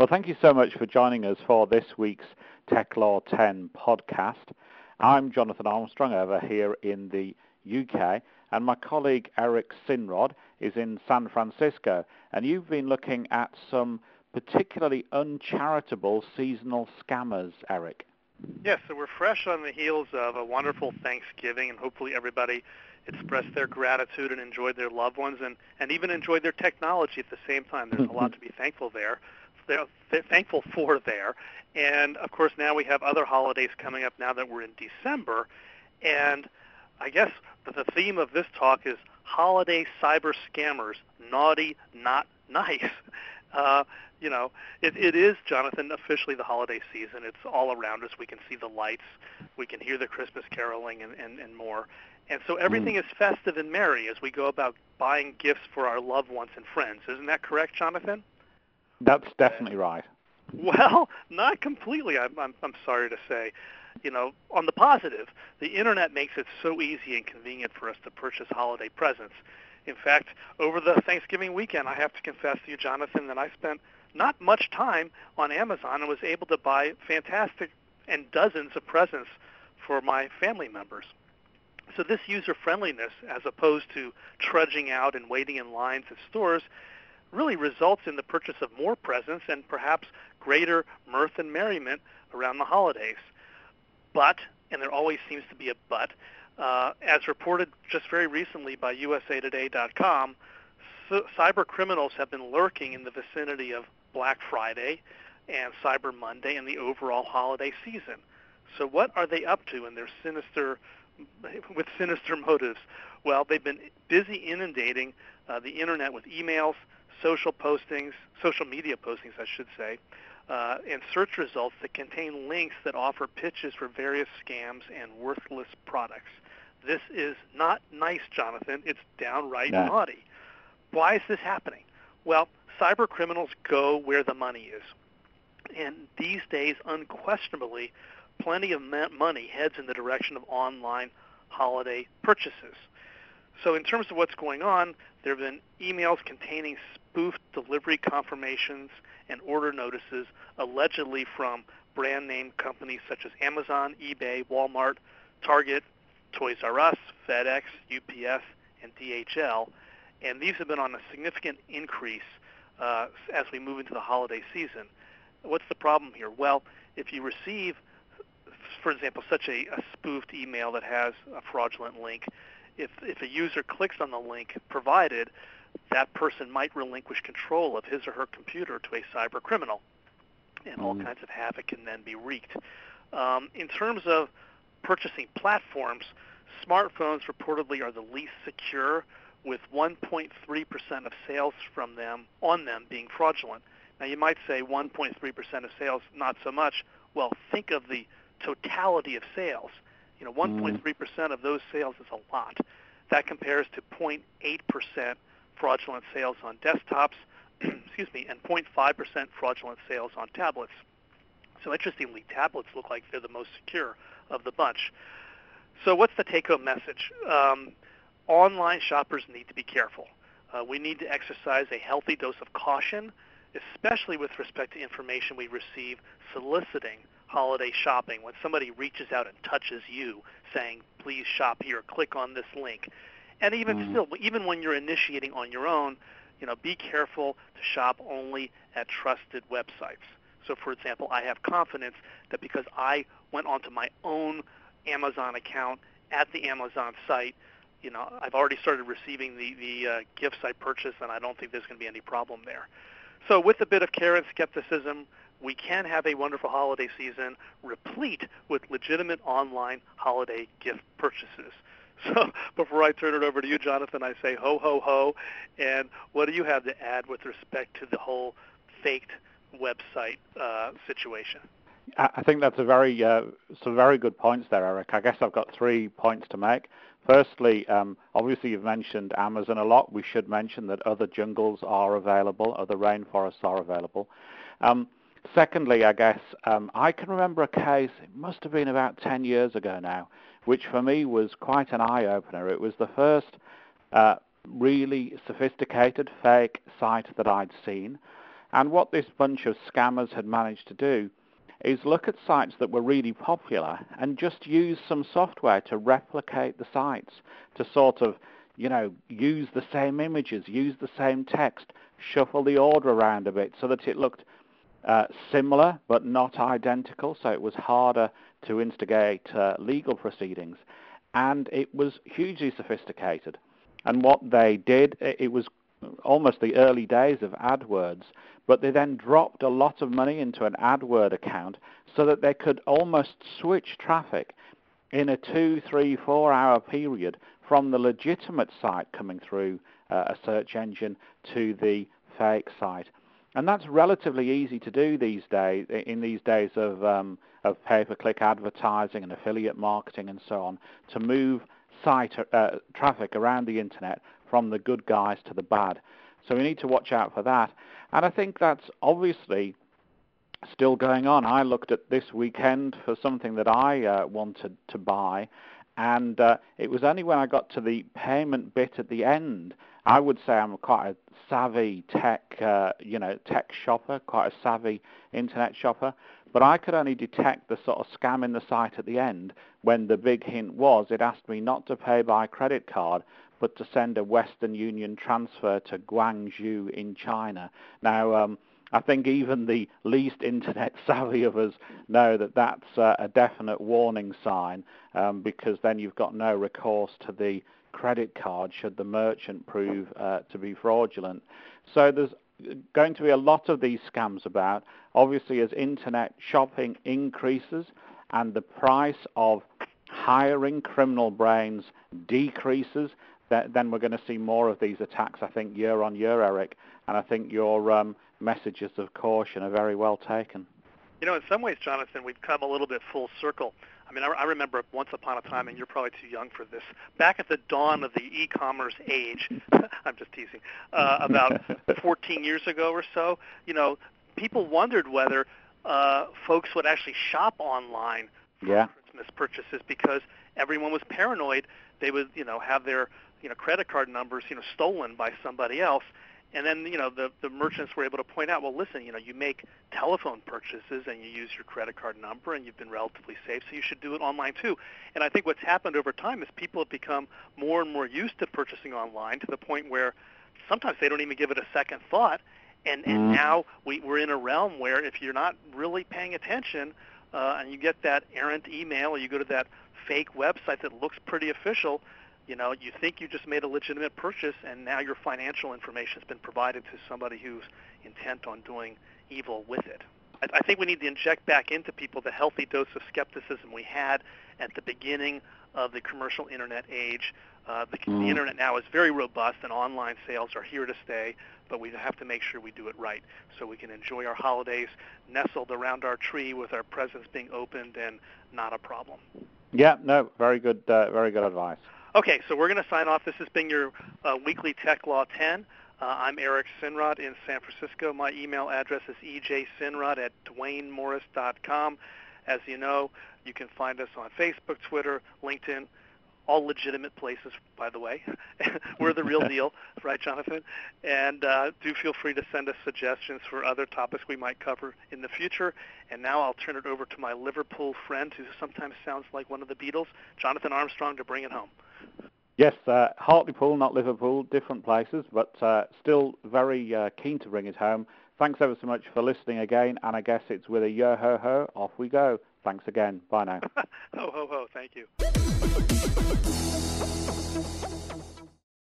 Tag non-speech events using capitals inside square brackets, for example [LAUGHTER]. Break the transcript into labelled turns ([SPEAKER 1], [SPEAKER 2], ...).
[SPEAKER 1] Well, thank you so much for joining us for this week's Tech Law 10 podcast. I'm Jonathan Armstrong over here in the UK, and my colleague Eric Sinrod is in San Francisco. And you've been looking at some particularly uncharitable seasonal scammers, Eric.
[SPEAKER 2] Yes, so we're fresh on the heels of a wonderful Thanksgiving, and hopefully everybody expressed their gratitude and enjoyed their loved ones and, and even enjoyed their technology at the same time. There's a lot to be [LAUGHS] thankful there. They're thankful for there. And of course, now we have other holidays coming up now that we're in December. And I guess the theme of this talk is holiday cyber scammers, naughty, not nice. [LAUGHS] Uh, you know, it, it is, Jonathan, officially the holiday season. It's all around us. We can see the lights. We can hear the Christmas caroling and, and, and more. And so everything mm. is festive and merry as we go about buying gifts for our loved ones and friends. Isn't that correct, Jonathan?
[SPEAKER 1] That's definitely right.
[SPEAKER 2] Well, not completely. I'm, I'm, I'm sorry to say. You know, on the positive, the internet makes it so easy and convenient for us to purchase holiday presents. In fact, over the Thanksgiving weekend, I have to confess to you, Jonathan, that I spent not much time on Amazon and was able to buy fantastic and dozens of presents for my family members. So this user friendliness, as opposed to trudging out and waiting in lines at stores, really results in the purchase of more presents and perhaps greater mirth and merriment around the holidays. But, and there always seems to be a but, uh, as reported just very recently by USAToday.com, c- cyber criminals have been lurking in the vicinity of Black Friday and Cyber Monday and the overall holiday season. So what are they up to in their sinister [LAUGHS] with sinister motives? Well, they've been busy inundating uh, the internet with emails, social postings, social media postings, I should say, uh, and search results that contain links that offer pitches for various scams and worthless products. This is not nice, Jonathan. It's downright nah. naughty. Why is this happening? Well, cyber criminals go where the money is. And these days, unquestionably, plenty of money heads in the direction of online holiday purchases. So in terms of what's going on, there have been emails containing spoofed delivery confirmations and order notices allegedly from brand name companies such as Amazon, eBay, Walmart, Target, Toys R Us, FedEx, UPS, and DHL. And these have been on a significant increase uh, as we move into the holiday season. What's the problem here? Well, if you receive, for example, such a, a spoofed email that has a fraudulent link, if, if a user clicks on the link provided, that person might relinquish control of his or her computer to a cyber criminal, and mm all mm-hmm. kinds of havoc can then be wreaked. Um, in terms of purchasing platforms, smartphones reportedly are the least secure, with 1.3% of sales from them on them being fraudulent. Now you might say 1.3% of sales, not so much. Well, think of the totality of sales. You know, 1.3% mm. of those sales is a lot. That compares to 0.8% fraudulent sales on desktops, [CLEARS THROAT] excuse me, and 0.5% fraudulent sales on tablets. So interestingly, tablets look like they're the most secure of the bunch. So what's the take-home message? Um, online shoppers need to be careful. Uh, we need to exercise a healthy dose of caution, especially with respect to information we receive soliciting holiday shopping. When somebody reaches out and touches you saying, please shop here, click on this link. And even mm. still, even when you're initiating on your own, you know, be careful to shop only at trusted websites. So, for example, I have confidence that because I went onto my own Amazon account at the Amazon site, you know, I've already started receiving the, the uh, gifts I purchased, and I don't think there's going to be any problem there. So with a bit of care and skepticism, we can have a wonderful holiday season replete with legitimate online holiday gift purchases. [LAUGHS] So before I turn it over to you, Jonathan, I say ho, ho, ho. And what do you have to add with respect to the whole faked website uh, situation?
[SPEAKER 1] I think that's a very uh, some very good points there, Eric. I guess I've got three points to make. Firstly, um, obviously you've mentioned Amazon a lot. We should mention that other jungles are available, other rainforests are available. Um, secondly, I guess um, I can remember a case. It must have been about 10 years ago now, which for me was quite an eye opener. It was the first uh, really sophisticated fake site that I'd seen. And what this bunch of scammers had managed to do is look at sites that were really popular and just use some software to replicate the sites, to sort of, you know, use the same images, use the same text, shuffle the order around a bit so that it looked uh, similar but not identical, so it was harder to instigate uh, legal proceedings. And it was hugely sophisticated. And what they did, it was almost the early days of AdWords, but they then dropped a lot of money into an AdWord account so that they could almost switch traffic in a two, three, four hour period from the legitimate site coming through uh, a search engine to the fake site. And that's relatively easy to do these days in these days of um, of pay-per-click advertising and affiliate marketing and so on to move site uh, traffic around the internet from the good guys to the bad. So we need to watch out for that. And I think that's obviously still going on. I looked at this weekend for something that I uh, wanted to buy, and uh, it was only when I got to the payment bit at the end. I would say I'm quite a savvy tech, uh, you know, tech shopper, quite a savvy internet shopper. But I could only detect the sort of scam in the site at the end when the big hint was it asked me not to pay by credit card, but to send a Western Union transfer to Guangzhou in China. Now, um, I think even the least internet [LAUGHS] savvy of us know that that's uh, a definite warning sign um, because then you've got no recourse to the credit card should the merchant prove uh, to be fraudulent. So there's going to be a lot of these scams about. Obviously, as internet shopping increases and the price of hiring criminal brains decreases, then we're going to see more of these attacks, I think, year on year, Eric. And I think your um, messages of caution are very well taken.
[SPEAKER 2] You know, in some ways, Jonathan, we've come a little bit full circle. I mean, I, I remember once upon a time, and you're probably too young for this, back at the dawn of the e-commerce age, [LAUGHS] I'm just teasing, uh, about [LAUGHS] 14 years ago or so, you know, people wondered whether uh, folks would actually shop online for
[SPEAKER 1] yeah.
[SPEAKER 2] Christmas purchases because everyone was paranoid they would, you know, have their, you know, credit card numbers, you know, stolen by somebody else and then, you know, the, the merchants were able to point out, well, listen, you know, you make telephone purchases and you use your credit card number and you've been relatively safe, so you should do it online too. And I think what's happened over time is people have become more and more used to purchasing online to the point where sometimes they don't even give it a second thought. And, and mm. now we, we're in a realm where if you're not really paying attention uh, and you get that errant email or you go to that fake website that looks pretty official, you know, you think you just made a legitimate purchase, and now your financial information has been provided to somebody who's intent on doing evil with it. I, I think we need to inject back into people the healthy dose of skepticism we had at the beginning of the commercial internet age. Uh, the, mm. the internet now is very robust, and online sales are here to stay. But we have to make sure we do it right, so we can enjoy our holidays nestled around our tree with our presents being opened and not a problem.
[SPEAKER 1] Yeah, no, very good, uh, very good advice.
[SPEAKER 2] Okay, so we're going to sign off. This has been your uh, weekly Tech Law 10. Uh, I'm Eric Sinrod in San Francisco. My email address is ejsinrod at duanemorris.com. As you know, you can find us on Facebook, Twitter, LinkedIn, all legitimate places, by the way. [LAUGHS] We're the real [LAUGHS] deal, right, Jonathan? And uh, do feel free to send us suggestions for other topics we might cover in the future. And now I'll turn it over to my Liverpool friend, who sometimes sounds like one of the Beatles, Jonathan Armstrong, to bring it home.
[SPEAKER 1] Yes, uh, Hartlepool, not Liverpool, different places, but uh, still very uh, keen to bring it home. Thanks ever so much for listening again, and I guess it's with a yo ho ho, off we go. Thanks again. Bye now. [LAUGHS]
[SPEAKER 2] ho ho ho. Thank you.